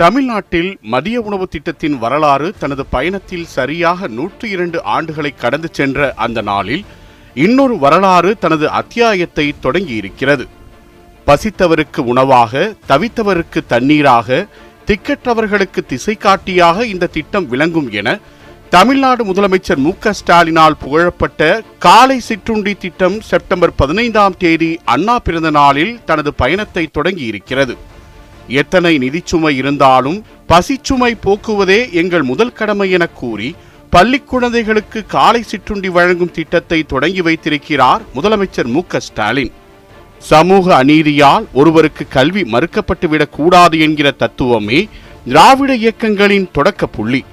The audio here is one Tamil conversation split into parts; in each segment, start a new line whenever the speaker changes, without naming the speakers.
தமிழ்நாட்டில் மதிய உணவு திட்டத்தின் வரலாறு தனது பயணத்தில் சரியாக நூற்றி இரண்டு ஆண்டுகளை கடந்து சென்ற அந்த நாளில் இன்னொரு வரலாறு தனது அத்தியாயத்தை தொடங்கியிருக்கிறது. பசித்தவருக்கு உணவாக தவித்தவருக்கு தண்ணீராக திக்கற்றவர்களுக்கு திசை காட்டியாக இந்த திட்டம் விளங்கும் என தமிழ்நாடு முதலமைச்சர் மு க ஸ்டாலினால் புகழப்பட்ட காலை சிற்றுண்டி திட்டம் செப்டம்பர் பதினைந்தாம் தேதி அண்ணா பிறந்த நாளில் தனது பயணத்தை தொடங்கியிருக்கிறது. எத்தனை நிதிச்சுமை இருந்தாலும் பசிச்சுமை போக்குவதே எங்கள் முதல் கடமை என கூறி பள்ளி குழந்தைகளுக்கு காலை சிற்றுண்டி வழங்கும் திட்டத்தை தொடங்கி வைத்திருக்கிறார் முதலமைச்சர் மு ஸ்டாலின். சமூக அநீதியால் ஒருவருக்கு கல்வி மறுக்கப்பட்டுவிடக் கூடாது என்கிற தத்துவமே திராவிட இயக்கங்களின் தொடக்க புள்ளி.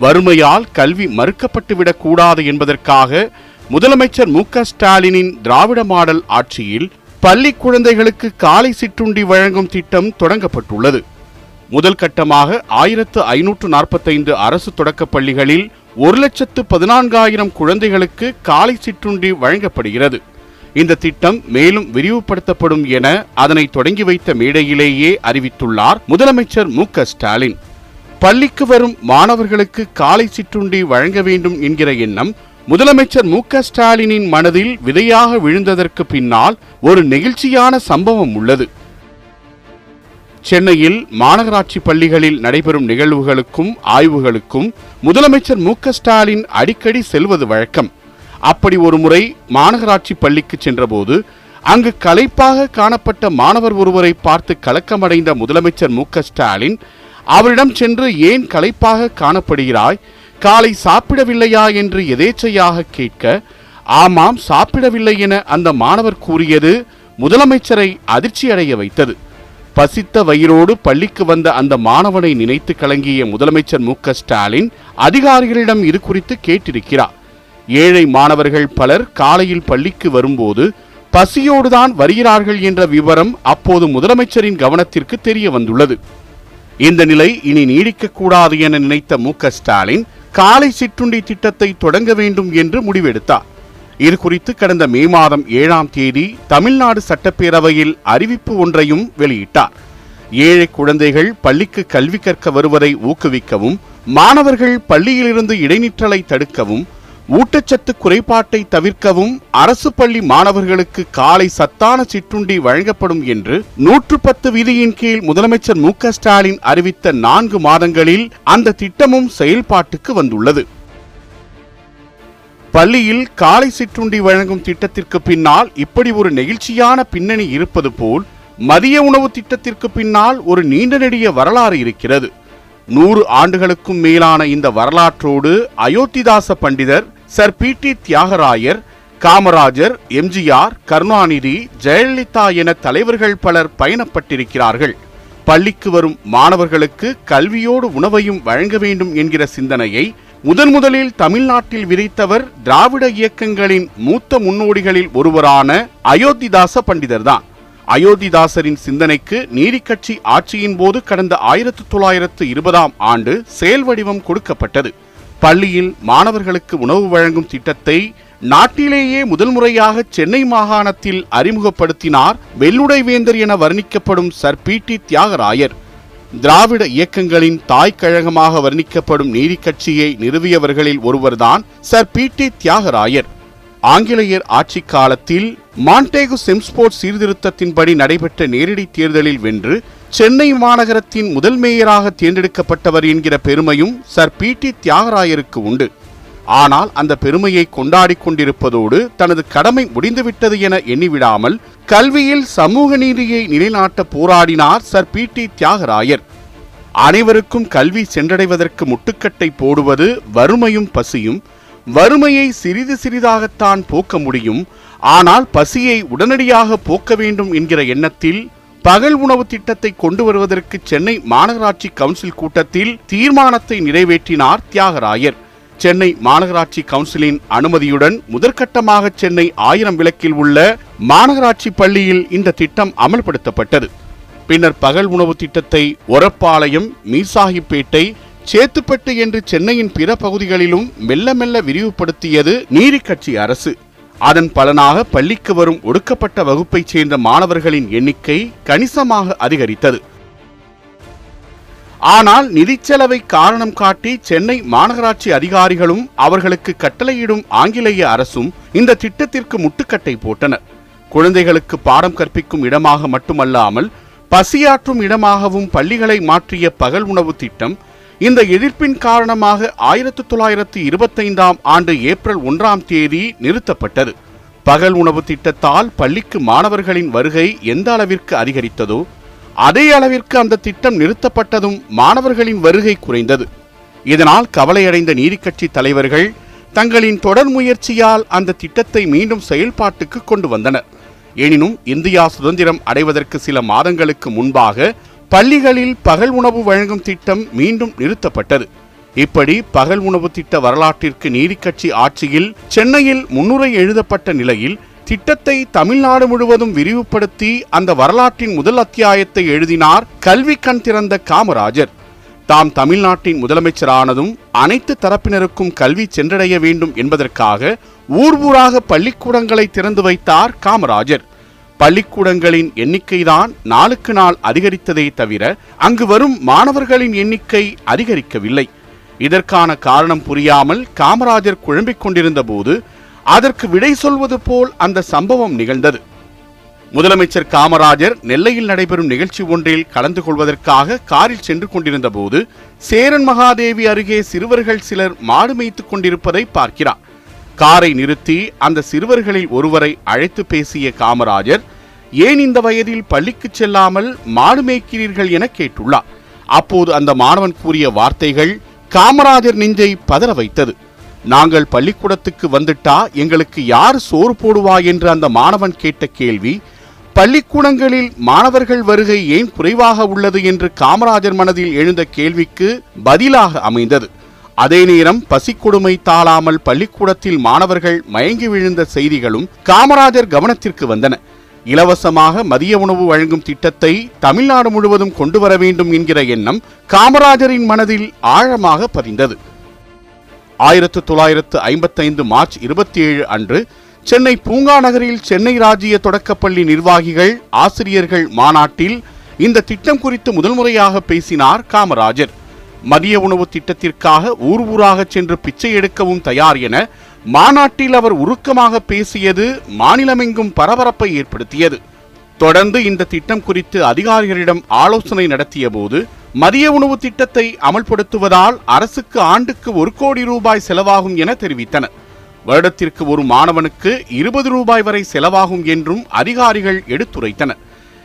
வறுமையால் கல்வி மறுக்கப்பட்டுவிடக் கூடாது என்பதற்காக முதலமைச்சர் மு ஸ்டாலினின் திராவிட மாடல் ஆட்சியில் பள்ளி குழந்தைகளுக்கு காலை சிற்றுண்டி வழங்கும் திட்டம் தொடங்கப்பட்டுள்ளது. முதல் கட்டமாக ஆயிரத்து ஐநூற்று நாற்பத்தைந்து அரசு தொடக்கப் பள்ளிகளில் ஒரு லட்சத்து பதினான்காயிரம் குழந்தைகளுக்கு காலை சிற்றுண்டி வழங்கப்படுகிறது. இந்த திட்டம் மேலும் விரிவுபடுத்தப்படும் என அதனை தொடங்கி வைத்த மேடையிலேயே அறிவித்துள்ளார் முதலமைச்சர் மு ஸ்டாலின். பள்ளிக்கு வரும் மாணவர்களுக்கு காலை சிற்றுண்டி வழங்க வேண்டும் என்கிற எண்ணம் முதலமைச்சர் மு க ஸ்டாலினின் மனதில் விதையாக விழுந்ததற்கு பின்னால் ஒரு நெகிழ்ச்சியான சம்பவம் உள்ளது. சென்னையில் மாநகராட்சி பள்ளிகளில் நடைபெறும் நிகழ்வுகளுக்கும் ஆய்வுகளுக்கும் முதலமைச்சர் மு க ஸ்டாலின் அடிக்கடி செல்வது வழக்கம். அப்படி ஒரு முறை மாநகராட்சி பள்ளிக்கு சென்றபோது அங்கு களைப்பாக காணப்பட்ட மாணவர் ஒருவரை பார்த்து கலக்கமடைந்த முதலமைச்சர் மு க ஸ்டாலின் அவரிடம் சென்று ஏன் கலைப்பாக காணப்படுகிறாய்? காலை சாப்பிடவில்லையா என்று எதேச்சையாக கேட்க ஆமாம் சாப்பிடவில்லை என அந்த மாணவர் கூறியது முதலமைச்சரை அதிர்ச்சியடைய வைத்தது. பசித்த வயிறோடு பள்ளிக்கு வந்த அந்த மாணவனை நினைத்து கலங்கிய முதலமைச்சர் மு க ஸ்டாலின் அதிகாரிகளிடம் இது குறித்து கேட்டிருக்கிறார். ஏழை மாணவர்கள் பலர் காலையில் பள்ளிக்கு வரும்போது பசியோடுதான் வருகிறார்கள் என்ற விவரம் அப்போது முதலமைச்சரின் கவனத்திற்கு தெரிய வந்துள்ளது. இந்த நிலை இனி நீடிக்கக்கூடாது என நினைத்த மு க ஸ்டாலின் காலை சிற்றுண்டி திட்டத்தை தொடங்க வேண்டும் என்று முடிவெடுத்தார். இது குறித்து கடந்த மே மாதம் ஏழாம் தேதி தமிழ்நாடு சட்டப்பேரவையில் அறிவிப்பு ஒன்றையும் வெளியிட்டார். ஏழை குழந்தைகள் பள்ளிக்கு கல்வி கற்க வருவதை ஊக்குவிக்கவும் மாணவர்கள் பள்ளியிலிருந்து இடைநிற்றலை தடுக்கவும் ஊட்டச்சத்து குறைபாட்டை தவிர்க்கவும் அரசு பள்ளி மாணவர்களுக்கு காலை சத்தான சிற்றுண்டி வழங்கப்படும் என்று நூற்று பத்து விதியின் கீழ் முதலமைச்சர் மு க ஸ்டாலின் அறிவித்த நான்கு மாதங்களில் அந்த திட்டமும் செயல்பாட்டுக்கு வந்துள்ளது. பள்ளியில் காலை சிற்றுண்டி வழங்கும் திட்டத்திற்கு பின்னால் இப்படி ஒரு நெகிழ்ச்சியான பின்னணி இருப்பது போல் மதிய உணவு திட்டத்திற்கு பின்னால் ஒரு நீண்ட நெடிய வரலாறு இருக்கிறது. நூறு ஆண்டுகளுக்கும் மேலான இந்த வரலாற்றோடு Ayothidasa Pandithar sir P T Thiyagarayar Kamarajar MGR Karunanidhi Jayalalithaa என தலைவர்கள் பலர் பயணப்பட்டிருக்கிறார்கள். பள்ளிக்கு வரும் மாணவர்களுக்கு கல்வியோடு உணவையும் வழங்க வேண்டும் என்கிற சிந்தனையை முதன் முதலில் தமிழ்நாட்டில் விரித்தவர் திராவிட இயக்கங்களின் மூத்த முன்னோடிகளில் ஒருவரான அயோத்திதாச பண்டிதர்தான். அயோத்திதாசரின் சிந்தனைக்கு நீதிக்கட்சி ஆட்சியின் போது கடந்த ஆயிரத்து தொள்ளாயிரத்து இருபதாம் ஆண்டு செயல் வடிவம் கொடுக்கப்பட்டது. பள்ளியில் மாணவர்களுக்கு உணவு வழங்கும் திட்டத்தை நாட்டிலேயே முதல் முறையாக சென்னை மாகாணத்தில் அறிமுகப்படுத்தினார் வெள்ளுடை வேந்தர் என வர்ணிக்கப்படும் சர் பி டி தியாகராயர். திராவிட இயக்கங்களின் தாய் கழகமாக வர்ணிக்கப்படும் நீதிக்கட்சியை நிறுவியவர்களில் ஒருவர்தான் சர் பி டி தியாகராயர். ஆங்கிலேயர் ஆட்சி காலத்தில் மாண்டேகு செம்ஸ்போர்ட் சீர்திருத்தத்தின்படி நடைபெற்ற நேரடி தேர்தலில் வென்று சென்னை மாநகரத்தின் முதல் மேயராக தேர்ந்தெடுக்கப்பட்டவர் என்கிற பெருமையும் சர் பி டி தியாகராயருக்கு உண்டு. ஆனால் அந்த பெருமையை கொண்டாடி கொண்டிருப்பதோடு தனது கடமை முடிந்துவிட்டது என எண்ணிவிடாமல் கல்வியில் சமூக நீதியை நிலைநாட்ட போராடினார் சர் பி டி தியாகராயர். அனைவருக்கும் கல்வி சென்றடைவதற்கு முட்டுக்கட்டை போடுவது வறுமையும் பசியும் வறுமையை சிறிது சிறிதாகத்தான் போக்க முடியும் ஆனால் பசியை உடனடியாக போக்க வேண்டும் என்கிற எண்ணத்தில் பகல் உணவு திட்டத்தை கொண்டு வருவதற்கு சென்னை மாநகராட்சி கவுன்சில் கூட்டத்தில் தீர்மானத்தை நிறைவேற்றினார் தியாகராயர். சென்னை மாநகராட்சி கவுன்சிலின் அனுமதியுடன் முதற்கட்டமாக சென்னை ஆயிரம் விளக்கில் உள்ள மாநகராட்சி பள்ளியில் இந்த திட்டம் அமல்படுத்தப்பட்டது. பின்னர் பகல் உணவு திட்டத்தை ஒரப்பாளையம் மீசாகிப்பேட்டை சேத்துப்பட்டு என்று சென்னையின் பிற பகுதிகளிலும் மெல்ல மெல்ல விரிவுபடுத்தியது நீதிக்கட்சி அரசு. அதன் பலனாக பள்ளிக்கு வரும் ஒடுக்கப்பட்ட வகுப்பைச் சேர்ந்த மாணவர்களின் எண்ணிக்கை கணிசமாக அதிகரித்தது. ஆனால் நிதிச்செலவை காரணம் காட்டி சென்னை மாநகராட்சி அதிகாரிகளும் அவர்களுக்கு கட்டளையிடும் ஆங்கிலேய அரசும் இந்த திட்டத்திற்கு முட்டுக்கட்டை போட்டனர். குழந்தைகளுக்கு பாடம் கற்பிக்கும் இடமாக மட்டுமல்லாமல் பசியாற்றும் இடமாகவும் பள்ளிகளை மாற்றிய பகல் உணவு திட்டம் இந்த எதிர்ப்பின் காரணமாக ஆயிரத்து தொள்ளாயிரத்து இருபத்தைந்தாம் ஆண்டு ஏப்ரல் ஒன்றாம் தேதி நிறுத்தப்பட்டது. பகல் உணவு திட்டத்தால் பள்ளிக்கு மாணவர்களின் வருகை எந்த அளவிற்கு அதிகரித்ததோ அதே அளவிற்கு அந்த திட்டம் நிறுத்தப்பட்டதும் மாணவர்களின் வருகை குறைந்தது. இதனால் கவலையடைந்த நீதிக்கட்சி தலைவர்கள் தங்களின் தொடர் முயற்சியால் அந்த திட்டத்தை மீண்டும் செயல்பாட்டுக்கு கொண்டு வந்தனர். எனினும் இந்தியா சுதந்திரம் அடைவதற்கு சில மாதங்களுக்கு முன்பாக பள்ளிகளில் பகல் உணவு வழங்கும் திட்டம் மீண்டும் நிறுத்தப்பட்டது. இப்படி பகல் உணவு திட்ட வரலாற்றிற்கு நீதிக்கட்சி ஆட்சியில் சென்னையில் முன்னுரை எழுதப்பட்ட நிலையில் திட்டத்தை தமிழ்நாடு முழுவதும் விரிவுபடுத்தி அந்த வரலாற்றின் முதல் அத்தியாயத்தை எழுதினார் கல்வி கண் திறந்த காமராஜர். தாம் தமிழ்நாட்டின் முதலமைச்சரானதும் அனைத்து தரப்பினருக்கும் கல்வி சென்றடைய வேண்டும் என்பதற்காக ஊர் ஊராக பள்ளிக்கூடங்களை திறந்து வைத்தார் காமராஜர். பள்ளிக்கூடங்களின் எண்ணிக்கைதான் நாளுக்கு நாள் அதிகரித்ததே தவிர அங்கு வரும் மாணவர்களின் எண்ணிக்கை அதிகரிக்கவில்லை. இதற்கான காரணம் புரியாமல் காமராஜர் குழம்பிக் கொண்டிருந்த போது அதற்கு விடை சொல்வது போல் அந்த சம்பவம் நிகழ்ந்தது. முதலமைச்சர் காமராஜர் நெல்லையில் நடைபெறும் நிகழ்ச்சி ஒன்றில் கலந்து கொள்வதற்காக காரில் சென்று கொண்டிருந்த போது சேரன் மகாதேவி அருகே சிறுவர்கள் சிலர் மாடு மேய்த்துக் கொண்டிருப்பதை பார்க்கிறார். காரை நிறுத்தி அந்த சிறுவர்களில் ஒருவரை அழைத்து பேசிய காமராஜர் ஏன் இந்த வயதில் பள்ளிக்கு செல்லாமல் மாடு மேய்க்கிறீர்கள் என கேட்டுள்ளார். அப்போது அந்த மாணவன் கூறிய வார்த்தைகள் காமராஜர் நெஞ்சை பதற வைத்தது. நாங்கள் பள்ளிக்கூடத்துக்கு வந்துட்டா எங்களுக்கு யார் சோறு போடுவா? என்று அந்த மாணவன் கேட்ட கேள்வி பள்ளிக்கூடங்களில் மாணவர்கள் வருகை ஏன் குறைவாக உள்ளது? என்று காமராஜர் மனதில் எழுந்த கேள்விக்கு பதிலாக அமைந்தது. அதே நேரம் பசிக்கொடுமை தாளாமல் பள்ளிக்கூடத்தில் மாணவர்கள் மயங்கி விழுந்த செய்திகளும் காமராஜர் கவனத்திற்கு வந்தன. இலவசமாக மதிய உணவு வழங்கும் திட்டத்தை தமிழ்நாடு முழுவதும் கொண்டு வர வேண்டும் என்கிற எண்ணம் காமராஜரின் மனதில் ஆழமாக பதிந்தது. ஆயிரத்து தொள்ளாயிரத்து ஐம்பத்தைந்து மார்ச் இருபத்தி ஏழு அன்று சென்னை பூங்கா நகரில் சென்னை ராஜ்ய தொடக்கப்பள்ளி நிர்வாகிகள் ஆசிரியர்கள் மாநாட்டில் இந்த திட்டம் குறித்து முதல் முறையாக பேசினார் காமராஜர். மதிய உணவு திட்டத்திற்காக ஊர் ஊராக சென்று பிச்சை எடுக்கவும் தயார் என மாநாட்டில் அவர் உருக்கமாக பேசியது மாநிலமெங்கும் பரபரப்பை ஏற்படுத்தியது. தொடர்ந்து இந்த திட்டம் குறித்து அதிகாரிகளிடம் ஆலோசனை நடத்திய போது மதிய உணவு திட்டத்தை அமல்படுத்துவதால் அரசுக்கு ஆண்டுக்கு ஒரு கோடி ரூபாய் செலவாகும் என தெரிவித்தனர். வருடத்திற்கு ஒரு மாணவனுக்கு இருபது ரூபாய் வரை செலவாகும் என்றும் அதிகாரிகள் எடுத்துரைத்தனர்.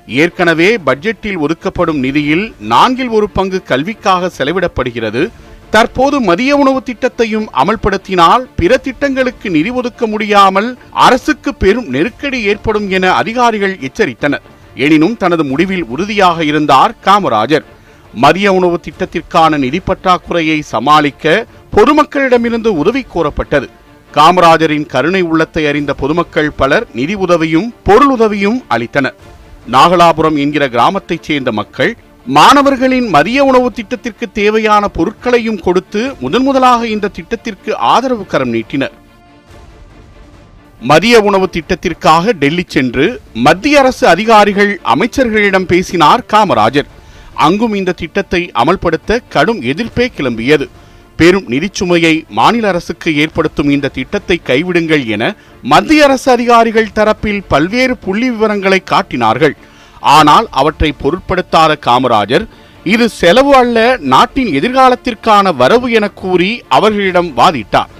ஏற்கனவே பட்ஜெட்டில் ஒதுக்கப்படும் நிதியில் நான்கில் ஒரு பங்கு கல்விக்காக செலவிடப்படுகிறது. தற்போது மதிய உணவு திட்டத்தையும் அமல்படுத்தினால் பிற திட்டங்களுக்கு நிதி ஒதுக்க முடியாமல் அரசுக்கு பெரும் நெருக்கடி ஏற்படும் என அதிகாரிகள் எச்சரித்தனர். எனினும் தனது முடிவில் உறுதியாக இருந்தார் காமராஜர். மதிய உணவு திட்டத்திற்கான நிதி பற்றாக்குறையை சமாளிக்க பொதுமக்களிடமிருந்து உதவி கோரப்பட்டது. காமராஜரின் கருணை உள்ளத்தை அறிந்த பொதுமக்கள் பலர் நிதி உதவியும் பொருள் உதவியும் அளித்தனர். நாகலாபுரம் என்கிற கிராமத்தைச் சேர்ந்த மக்கள் மாணவர்களின் மதிய உணவு திட்டத்திற்கு தேவையான பொருட்களையும் கொடுத்து முதன் முதலாக இந்த திட்டத்திற்கு ஆதரவு கரம் நீட்டினர். மதிய உணவு திட்டத்திற்காக டெல்லி சென்று மத்திய அரசு அதிகாரிகள் அமைச்சர்களிடம் பேசினார் காமராஜர். அங்கும் இந்த திட்டத்தை அமல்படுத்த கடும் எதிர்ப்பே கிளம்பியது. பெரும் நிதிச்சுமையை மாநில அரசுக்கு ஏற்படுத்தும் இந்த திட்டத்தை கைவிடுங்கள் என மத்திய அரசு அதிகாரிகள் தரப்பில் பல்வேறு புள்ளி விவரங்களை காட்டினார்கள். ஆனால் அவற்றை பொருட்படுத்தாத காமராஜர் இது செலவு அல்ல நாட்டின் எதிர்காலத்திற்கான வரவு என கூறி அவர்களிடம் வாதிட்டார்.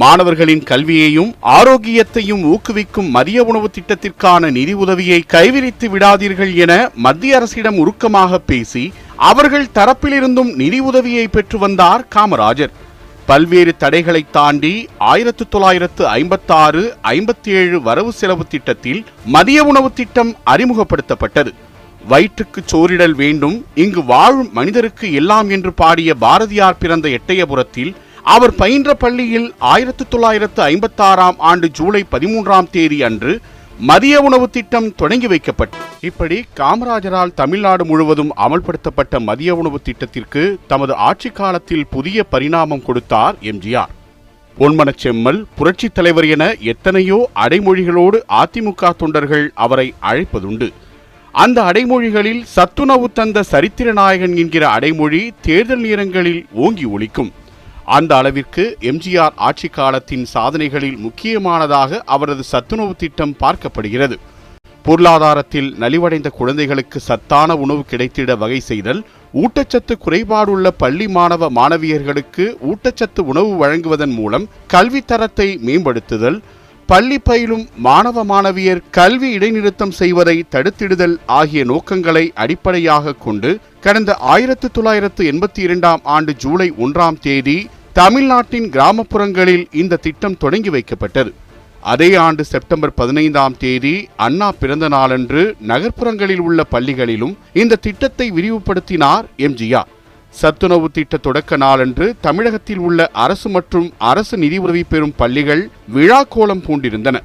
மாணவர்களின் கல்வியையும் ஆரோக்கியத்தையும் ஊக்குவிக்கும் மதிய உணவு திட்டத்திற்கான நிதி உதவியை கைவிரித்து விடாதீர்கள் என மத்திய அரசிடம் உருக்கமாக பேசி அவர்கள் தரப்பிலிருந்தும் நிதி உதவியை பெற்று வந்தார் காமராஜர். பல்வேறு தடைகளை தாண்டி ஆயிரத்து தொள்ளாயிரத்து ஐம்பத்தாறு ஐம்பத்தி ஏழு வரவு செலவு திட்டத்தில் மதிய உணவு திட்டம் அறிமுகப்படுத்தப்பட்டது. வயிற்றுக்கு சோரிடல் வேண்டும் இங்கு வாழும் மனிதருக்கு எல்லாம் என்று பாடிய பாரதியார் பிறந்த எட்டயபுரத்தில் அவர் பயின்ற பள்ளியில் ஆயிரத்து தொள்ளாயிரத்து ஐம்பத்தாறாம் ஆண்டு ஜூலை பதிமூன்றாம் தேதி அன்று மதிய உணவு திட்டம் தொடங்கி வைக்கப்பட்டது இப்படி காமராஜரால் தமிழ்நாடு முழுவதும் அமல்படுத்தப்பட்ட மதிய உணவு திட்டத்திற்கு தமது ஆட்சி காலத்தில் புதிய பரிணாமம் கொடுத்தார் எம்ஜிஆர். பொன்மனச் செம்மல் புரட்சித் தலைவர் என எத்தனையோ அடைமொழிகளோடு அதிமுக தொண்டர்கள் அவரை அழைப்பதுண்டு. அந்த அடைமொழிகளில் சத்துணவு தந்த சரித்திர நாயகன் என்கிற அடைமொழி தேர்தல் நேரங்களில் ஓங்கி ஒழிக்கும் அந்த அளவிற்கு எம்ஜிஆர் ஆட்சி காலத்தின் சாதனைகளில் முக்கியமானதாக அவரது சத்துணவு திட்டம் பார்க்கப்படுகிறது. பொருளாதாரத்தில் நலிவடைந்த குழந்தைகளுக்கு சத்தான உணவு கிடைத்திட வகை செய்தல் ஊட்டச்சத்து குறைபாடுள்ள பள்ளி மாணவ மாணவியர்களுக்கு ஊட்டச்சத்து உணவு வழங்குவதன் மூலம் கல்வி தரத்தை மேம்படுத்துதல் பள்ளி பயிலும் மாணவ மாணவியர் கல்வி இடைநிறுத்தம் செய்வதை தடுத்திடுதல் ஆகிய நோக்கங்களை அடிப்படையாக கொண்டு கடந்த ஆயிரத்து தொள்ளாயிரத்து எண்பத்தி இரண்டாம் ஆண்டு ஜூலை ஒன்றாம் தேதி தமிழ்நாட்டின் கிராமப்புறங்களில் இந்த திட்டம் தொடங்கி வைக்கப்பட்டது. அதே ஆண்டு செப்டம்பர் பதினைந்தாம் தேதி அண்ணா பிறந்த நாளன்று நகர்ப்புறங்களில் உள்ள பள்ளிகளிலும் இந்த திட்டத்தை விரிவுபடுத்தினார் எம்ஜிஆர் சத்துணவு திட்ட தொடக்க நாளன்று தமிழகத்தில் உள்ள அரசு மற்றும் அரசு நிதி உதவி பெறும் பள்ளிகள் விழா கோலம் பூண்டிருந்தன.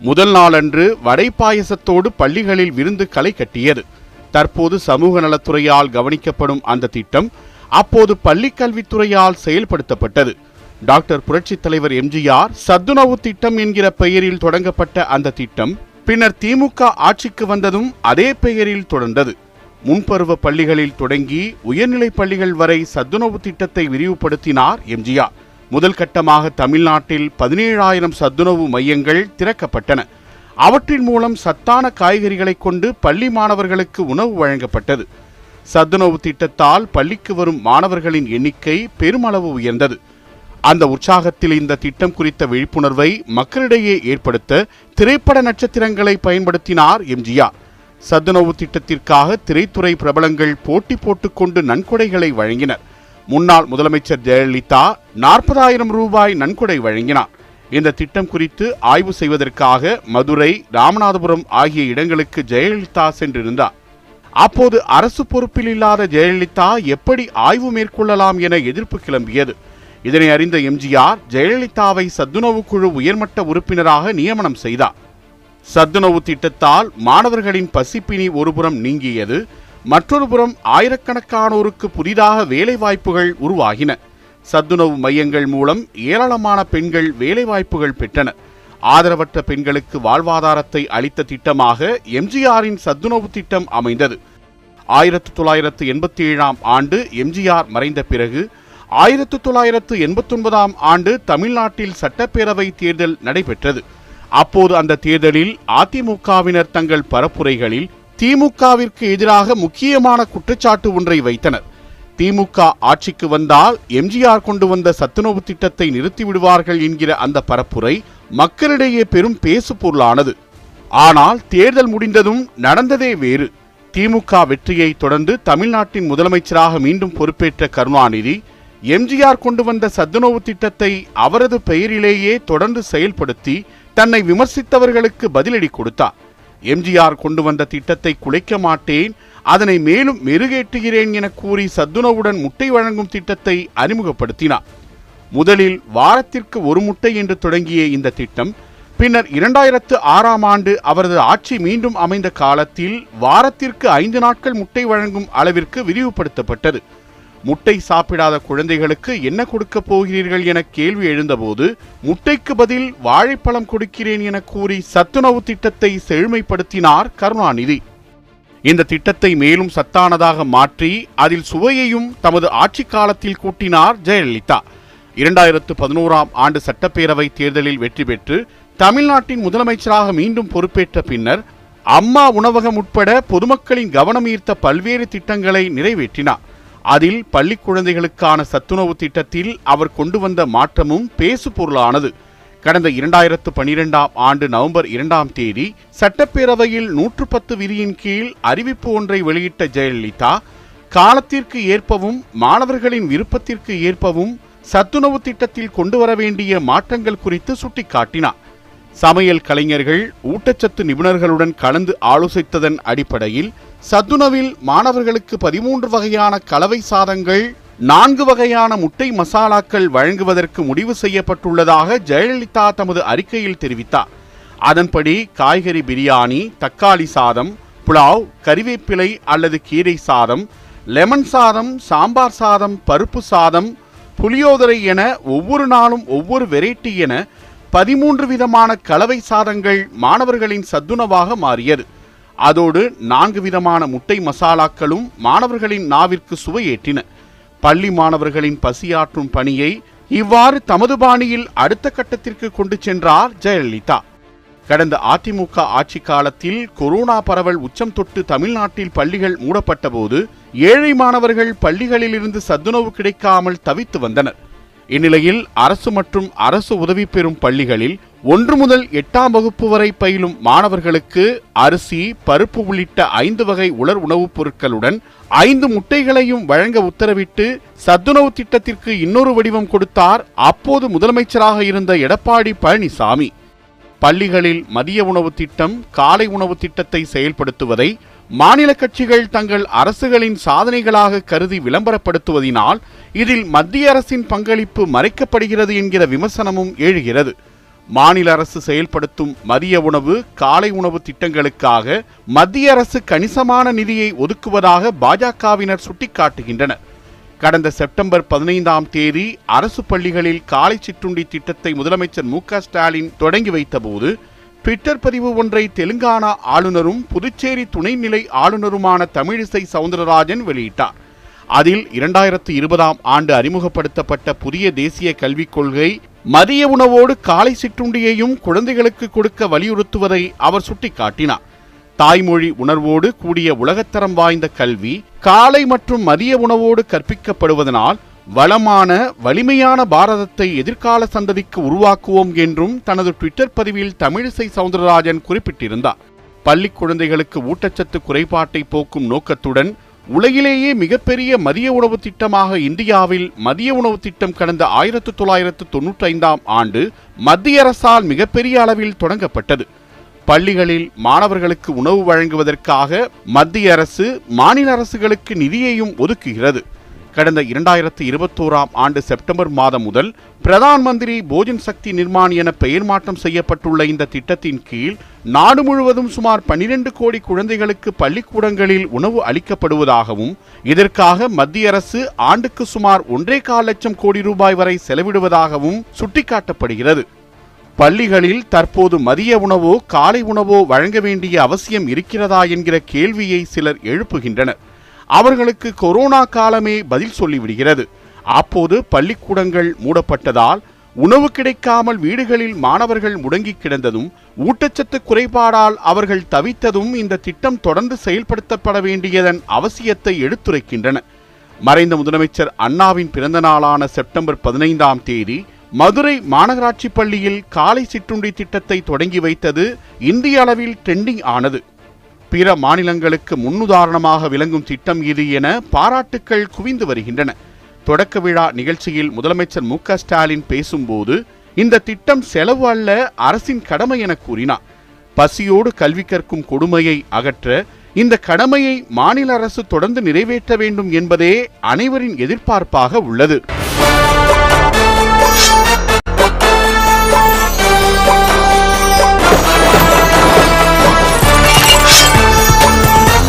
முதல் நாளன்று வடை பாயசத்தோடு பள்ளிகளில் விருந்து களை கட்டியது. தற்போது சமூக நலத்துறையால் கவனிக்கப்படும் அந்த திட்டம் அப்போது பள்ளிக் கல்வித்துறையால் செயல்படுத்தப்பட்டது. டாக்டர் புரட்சித் தலைவர் எம்ஜிஆர் சத்துணவு திட்டம் என்கிற பெயரில் தொடங்கப்பட்ட அந்த திட்டம் பின்னர் திமுக ஆட்சிக்கு வந்ததும் அதே பெயரில் தொடர்ந்தது. முன்பருவ பள்ளிகளில் தொடங்கி உயர்நிலைப் பள்ளிகள் வரை சத்துணவு திட்டத்தை விரிவுபடுத்தினார் எம்ஜிஆர். முதல் கட்டமாக தமிழ்நாட்டில் பதினேழாயிரம் சத்துணவு மையங்கள் திறக்கப்பட்டன. அவற்றின் மூலம் சத்தான காய்கறிகளைக் கொண்டு பள்ளி மாணவர்களுக்கு உணவு வழங்கப்பட்டது. சத்துணவு திட்டத்தால் பள்ளிக்கு வரும் மாணவர்களின் எண்ணிக்கை பெருமளவு உயர்ந்தது. அந்த உற்சாகத்தில் இந்த திட்டம் குறித்த விழிப்புணர்வை மக்களிடையே ஏற்படுத்த திரைப்பட நட்சத்திரங்களை பயன்படுத்தினார் எம்ஜிஆர். சத்துணவு திட்டத்திற்காக திரைத்துறை பிரபலங்கள் போட்டி போட்டுக்கொண்டு நன்கொடைகளை வழங்கினர். முன்னாள் முதலமைச்சர் ஜெயலலிதா நாற்பதாயிரம் ரூபாய் நன்கொடை வழங்கினார். இந்த திட்டம் குறித்து ஆய்வு செய்வதற்காக மதுரை ராமநாதபுரம் ஆகிய இடங்களுக்கு ஜெயலலிதா சென்றிருந்தார். அப்போது அரசு பொறுப்பில் இல்லாத ஜெயலலிதா எப்படி ஆய்வு மேற்கொள்ளலாம் என எதிர்ப்பு கிளம்பியது. இதனை அறிந்த எம்ஜிஆர் ஜெயலலிதாவை சத்துணவு குழு உயர்மட்ட உறுப்பினராக நியமனம் செய்தார். சத்துணவு திட்டத்தால் மாணவர்களின் பசிப்பினி ஒருபுறம் நீங்கியது. மற்றொரு புறம் ஆயிரக்கணக்கானோருக்கு புதிதாக வேலைவாய்ப்புகள் உருவாகின. சத்துணவு மையங்கள் மூலம் ஏராளமான பெண்கள் வேலைவாய்ப்புகள் பெற்றனர் ஆதரவற்ற பெண்களுக்கு வாழ்வாதாரத்தை அளித்த திட்டமாக எம்ஜிஆரின் சத்துணவு திட்டம் அமைந்தது. ஆயிரத்து தொள்ளாயிரத்து எண்பத்தி ஏழாம் ஆண்டு எம்ஜிஆர் மறைந்த பிறகு ஆயிரத்து தொள்ளாயிரத்து எண்பத்தொன்பதாம் ஆண்டு தமிழ்நாட்டில் சட்டப்பேரவை தேர்தல் நடைபெற்றது. அப்போது அந்த தேர்தலில் அதிமுகவினர் தங்கள் பரப்புரைகளில் திமுகவிற்கு எதிராக முக்கியமான குற்றச்சாட்டு ஒன்றை வைத்தனர். திமுக ஆட்சிக்கு வந்தால் எம்ஜிஆர் கொண்டு வந்த சத்துணவு திட்டத்தை நிறுத்திவிடுவார்கள் என்கிற அந்த பரப்புரை மக்களிடையே பெரும் பேசு பொருளானது ஆனால் தேர்தல் முடிந்ததும் நடந்ததே வேறு. திமுக வெற்றியை தொடர்ந்து தமிழ்நாட்டின் முதலமைச்சராக மீண்டும் பொறுப்பேற்ற கருணாநிதி எம்ஜிஆர் கொண்டு வந்த சத்துணவு திட்டத்தை அவரது பெயரிலேயே தொடர்ந்து செயல்படுத்தி தன்னை விமர்சித்தவர்களுக்கு பதிலடி கொடுத்தார். எம்ஜிஆர் கொண்டு வந்த திட்டத்தை குலைக்க மாட்டேன் அதனை மேலும் மெருகேற்றுகிறேன் என கூறி சத்துணவுடன் முட்டை வழங்கும் திட்டத்தை அறிமுகப்படுத்தினார். முதலில் வாரத்திற்கு ஒரு முட்டை என்று தொடங்கிய இந்த திட்டம் பின்னர் இரண்டாயிரத்து ஆறாம் ஆண்டு அவரது ஆட்சி மீண்டும் அமைந்த காலத்தில் வாரத்திற்கு ஐந்து நாட்கள் முட்டை வழங்கும் அளவிற்கு விரிவுபடுத்தப்பட்டது. முட்டை சாப்பிடாத குழந்தைகளுக்கு என்ன கொடுக்கப் போகிறீர்கள் என கேள்வி எழுந்தபோது முட்டைக்கு பதில் வாழைப்பழம் கொடுக்கிறேன் என கூறி சத்துணவு திட்டத்தை செழுமைப்படுத்தினார் கருணாநிதி. இந்த திட்டத்தை மேலும் சத்தானதாக மாற்றி அதில் சுவையையும் தமது ஆட்சி காலத்தில் கூட்டினார் ஜெயலலிதா. இரண்டாயிரத்து பதினோராம் ஆண்டு சட்டப்பேரவை தேர்தலில் வெற்றி பெற்று தமிழ்நாட்டின் முதலமைச்சராக மீண்டும் பொறுப்பேற்ற பின்னர் அம்மா உணவகம் உட்பட பொதுமக்களின் கவனம் ஈர்த்த பல்வேறு திட்டங்களை நிறைவேற்றினார். அதில் பள்ளி குழந்தைகளுக்கான சத்துணவு திட்டத்தில் அவர் கொண்டு வந்த மாற்றமும் பேசு பொருளானது. கடந்த இரண்டாயிரத்து பனிரெண்டாம் ஆண்டு நவம்பர் இரண்டாம் தேதி சட்டப்பேரவையில் நூற்று பத்து விதியின் கீழ் அறிவிப்பு ஒன்றை வெளியிட்ட ஜெயலலிதா காலத்திற்கு ஏற்பவும் மாணவர்களின் விருப்பத்திற்கு ஏற்பவும் சத்துணவு திட்டத்தில் கொண்டு வர வேண்டிய மாற்றங்கள் குறித்து சுட்டிக்காட்டினார். சமையல் கலைஞர்கள் ஊட்டச்சத்து நிபுணர்களுடன் கலந்து ஆலோசித்ததன் அடிப்படையில் சத்துணவில் மாணவர்களுக்கு பதிமூன்று வகையான கலவை சாதங்கள் நான்கு வகையான முட்டை மசாலாக்கள் வழங்குவதற்கு முடிவு செய்யப்பட்டுள்ளதாக ஜெயலலிதா தமது அறிக்கையில் தெரிவித்தார். அதன்படி காய்கறி பிரியாணி தக்காளி சாதம் புலாவ் கறிவேப்பிலை அல்லது கீரை சாதம் லெமன் சாதம் சாம்பார் சாதம் பருப்பு சாதம் புளியோதரை என ஒவ்வொரு நாளும் ஒவ்வொரு வெரைட்டி என பதிமூன்று விதமான கலவை சாதங்கள் மாணவர்களின் சத்துணவாக மாறியது. அதோடு நான்கு விதமான முட்டை மசாலாக்களும் மாணவர்களின் நாவிற்கு சுவையேற்றின. பள்ளி மாணவர்களின் பசியாற்றும் பணியை இவ்வாறு தமது பாணியில் அடுத்த கட்டத்திற்கு கொண்டு சென்றார் ஜெயலலிதா. கடந்த அதிமுக ஆட்சி காலத்தில் கொரோனா பரவல் உச்சம் தொட்டு தமிழ்நாட்டில் பள்ளிகள் மூடப்பட்டபோது ஏழை மாணவர்கள் பள்ளிகளிலிருந்து சத்துணவு கிடைக்காமல் தவித்து வந்தனர். இந்நிலையில் அரசு மற்றும் அரசு உதவி பெறும் பள்ளிகளில் ஒன்று முதல் எட்டாம் வகுப்பு வரை பயிலும் மாணவர்களுக்கு அரிசி பருப்பு உள்ளிட்ட ஐந்து வகை உலர் உணவுப் பொருட்களுடன் ஐந்து முட்டைகளையும் வழங்க உத்தரவிட்டு சத்துணவு திட்டத்திற்கு இன்னொரு வடிவம் கொடுத்தார் அப்போது முதலமைச்சராக இருந்த எடப்பாடி பழனிசாமி. பள்ளிகளில் மதிய உணவு திட்டம் காலை உணவு திட்டத்தை செயல்படுத்துவதை மாநில கட்சிகள் தங்கள் அரசுகளின் சாதனைகளாக கருதி விளம்பரப்படுத்துவதினால் இதில் மத்திய அரசின் பங்களிப்பு மறைக்கப்படுகிறது என்கிற விமர்சனமும் எழுகிறது. மாநில அரசு செயல்படுத்தும் மதிய உணவு காலை உணவு திட்டங்களுக்காக மத்திய அரசு கணிசமான நிதியை ஒதுக்குவதாக பாஜகவினர் சுட்டிக்காட்டுகின்றனர். கடந்த செப்டம்பர் பதினைந்தாம் தேதி அரசு பள்ளிகளில் காலை சிற்றுண்டி திட்டத்தை முதலமைச்சர் மு க ஸ்டாலின் தொடங்கி வைத்தபோது ட்விட்டர் பதிவு ஒன்றை தெலுங்கானா ஆளுநரும் புதுச்சேரி துணைநிலை ஆளுநருமான தமிழிசை சவுந்தரராஜன் வெளியிட்டார். அதில் இரண்டாயிரத்து இருபதாம் ஆண்டு அறிமுகப்படுத்தப்பட்ட புதிய தேசிய கல்விக் கொள்கை மதிய உணவோடு காலை சிற்றுண்டியையும் குழந்தைகளுக்கு கொடுக்க வலியுறுத்துவதை அவர் சுட்டிக்காட்டினார். தாய்மொழி உணர்வோடு கூடிய உலகத்தரம் வாய்ந்த கல்வி காலை மற்றும் மதிய உணவோடு கற்பிக்கப்படுவதனால் வளமான வலிமையான பாரதத்தை எதிர்கால சந்ததிக்கு உருவாக்குவோம் என்றும் தனது ட்விட்டர் பதிவில் தமிழிசை சவுந்தரராஜன் குறிப்பிட்டிருந்தார். பள்ளி குழந்தைகளுக்கு ஊட்டச்சத்து குறைபாட்டை போக்கும் நோக்கத்துடன் உலகிலேயே மிகப்பெரிய மதிய உணவு திட்டமாக இந்தியாவில் மதிய உணவு திட்டம் கடந்த ஆயிரத்து தொள்ளாயிரத்து தொன்னூற்றி ஐந்தாம் ஆண்டு மத்திய அரசால் மிகப்பெரிய அளவில் தொடங்கப்பட்டது. பள்ளிகளில் மாணவர்களுக்கு உணவு வழங்குவதற்காக மத்திய அரசு மாநில அரசுகளுக்கு நிதியையும் ஒதுக்குகிறது. கடந்த இரண்டாயிரத்து இருபத்தோராம் ஆண்டு செப்டம்பர் மாதம் முதல் பிரதான் மந்திரி போஜன் சக்தி நிர்மாண் என பெயர் மாற்றம் செய்யப்பட்டுள்ள இந்த திட்டத்தின் கீழ் நாடு முழுவதும் சுமார் 12 கோடி குழந்தைகளுக்கு பள்ளிக்கூடங்களில் உணவு அளிக்கப்படுவதாகவும் இதற்காக மத்திய அரசு ஆண்டுக்கு சுமார் ஒன்றே கால் லட்சம் கோடி ரூபாய் வரை செலவிடுவதாகவும் சுட்டிக்காட்டப்படுகிறது. பள்ளிகளில் தற்போது மதிய உணவோ காலை உணவோ வழங்க வேண்டிய அவசியம் இருக்கிறதா என்கிற கேள்வியை சிலர் எழுப்புகின்றனர். அவர்களுக்கு கொரோனா காலமே பதில் சொல்லிவிடுகிறது. அப்போது பள்ளிக்கூடங்கள் மூடப்பட்டதால் உணவு கிடைக்காமல் வீடுகளில் மாணவர்கள் முடங்கி கிடந்ததும் ஊட்டச்சத்து குறைபாடால் அவர்கள் தவித்ததும் இந்த திட்டம் தொடர்ந்து செயல்படுத்தப்பட வேண்டியதன் அவசியத்தை எடுத்துரைக்கின்றன. மறைந்த முதலமைச்சர் அண்ணாவின் பிறந்த நாளான செப்டம்பர் பதினைந்தாம் தேதி மதுரை மாநகராட்சி பள்ளியில் காலை சிற்றுண்டி திட்டத்தை தொடங்கி வைத்தது இந்திய அளவில் ட்ரெண்டிங் ஆனது. பிற மாநிலங்களுக்கு முன்னுதாரணமாக விளங்கும் திட்டம் இது என பாராட்டுக்கள் குவிந்து வருகின்றன. தொடக்க விழா நிகழ்ச்சியில் முதலமைச்சர் மு க ஸ்டாலின் பேசும்போது இந்த திட்டம் செலவு அல்ல அரசின் கடமை என கூறினார். பசியோடு கல்வி கற்கும் கொடுமையை அகற்ற இந்த கடமையை மாநில அரசு தொடர்ந்து நிறைவேற்ற வேண்டும் என்பதே அனைவரின் எதிர்பார்ப்பாக உள்ளது.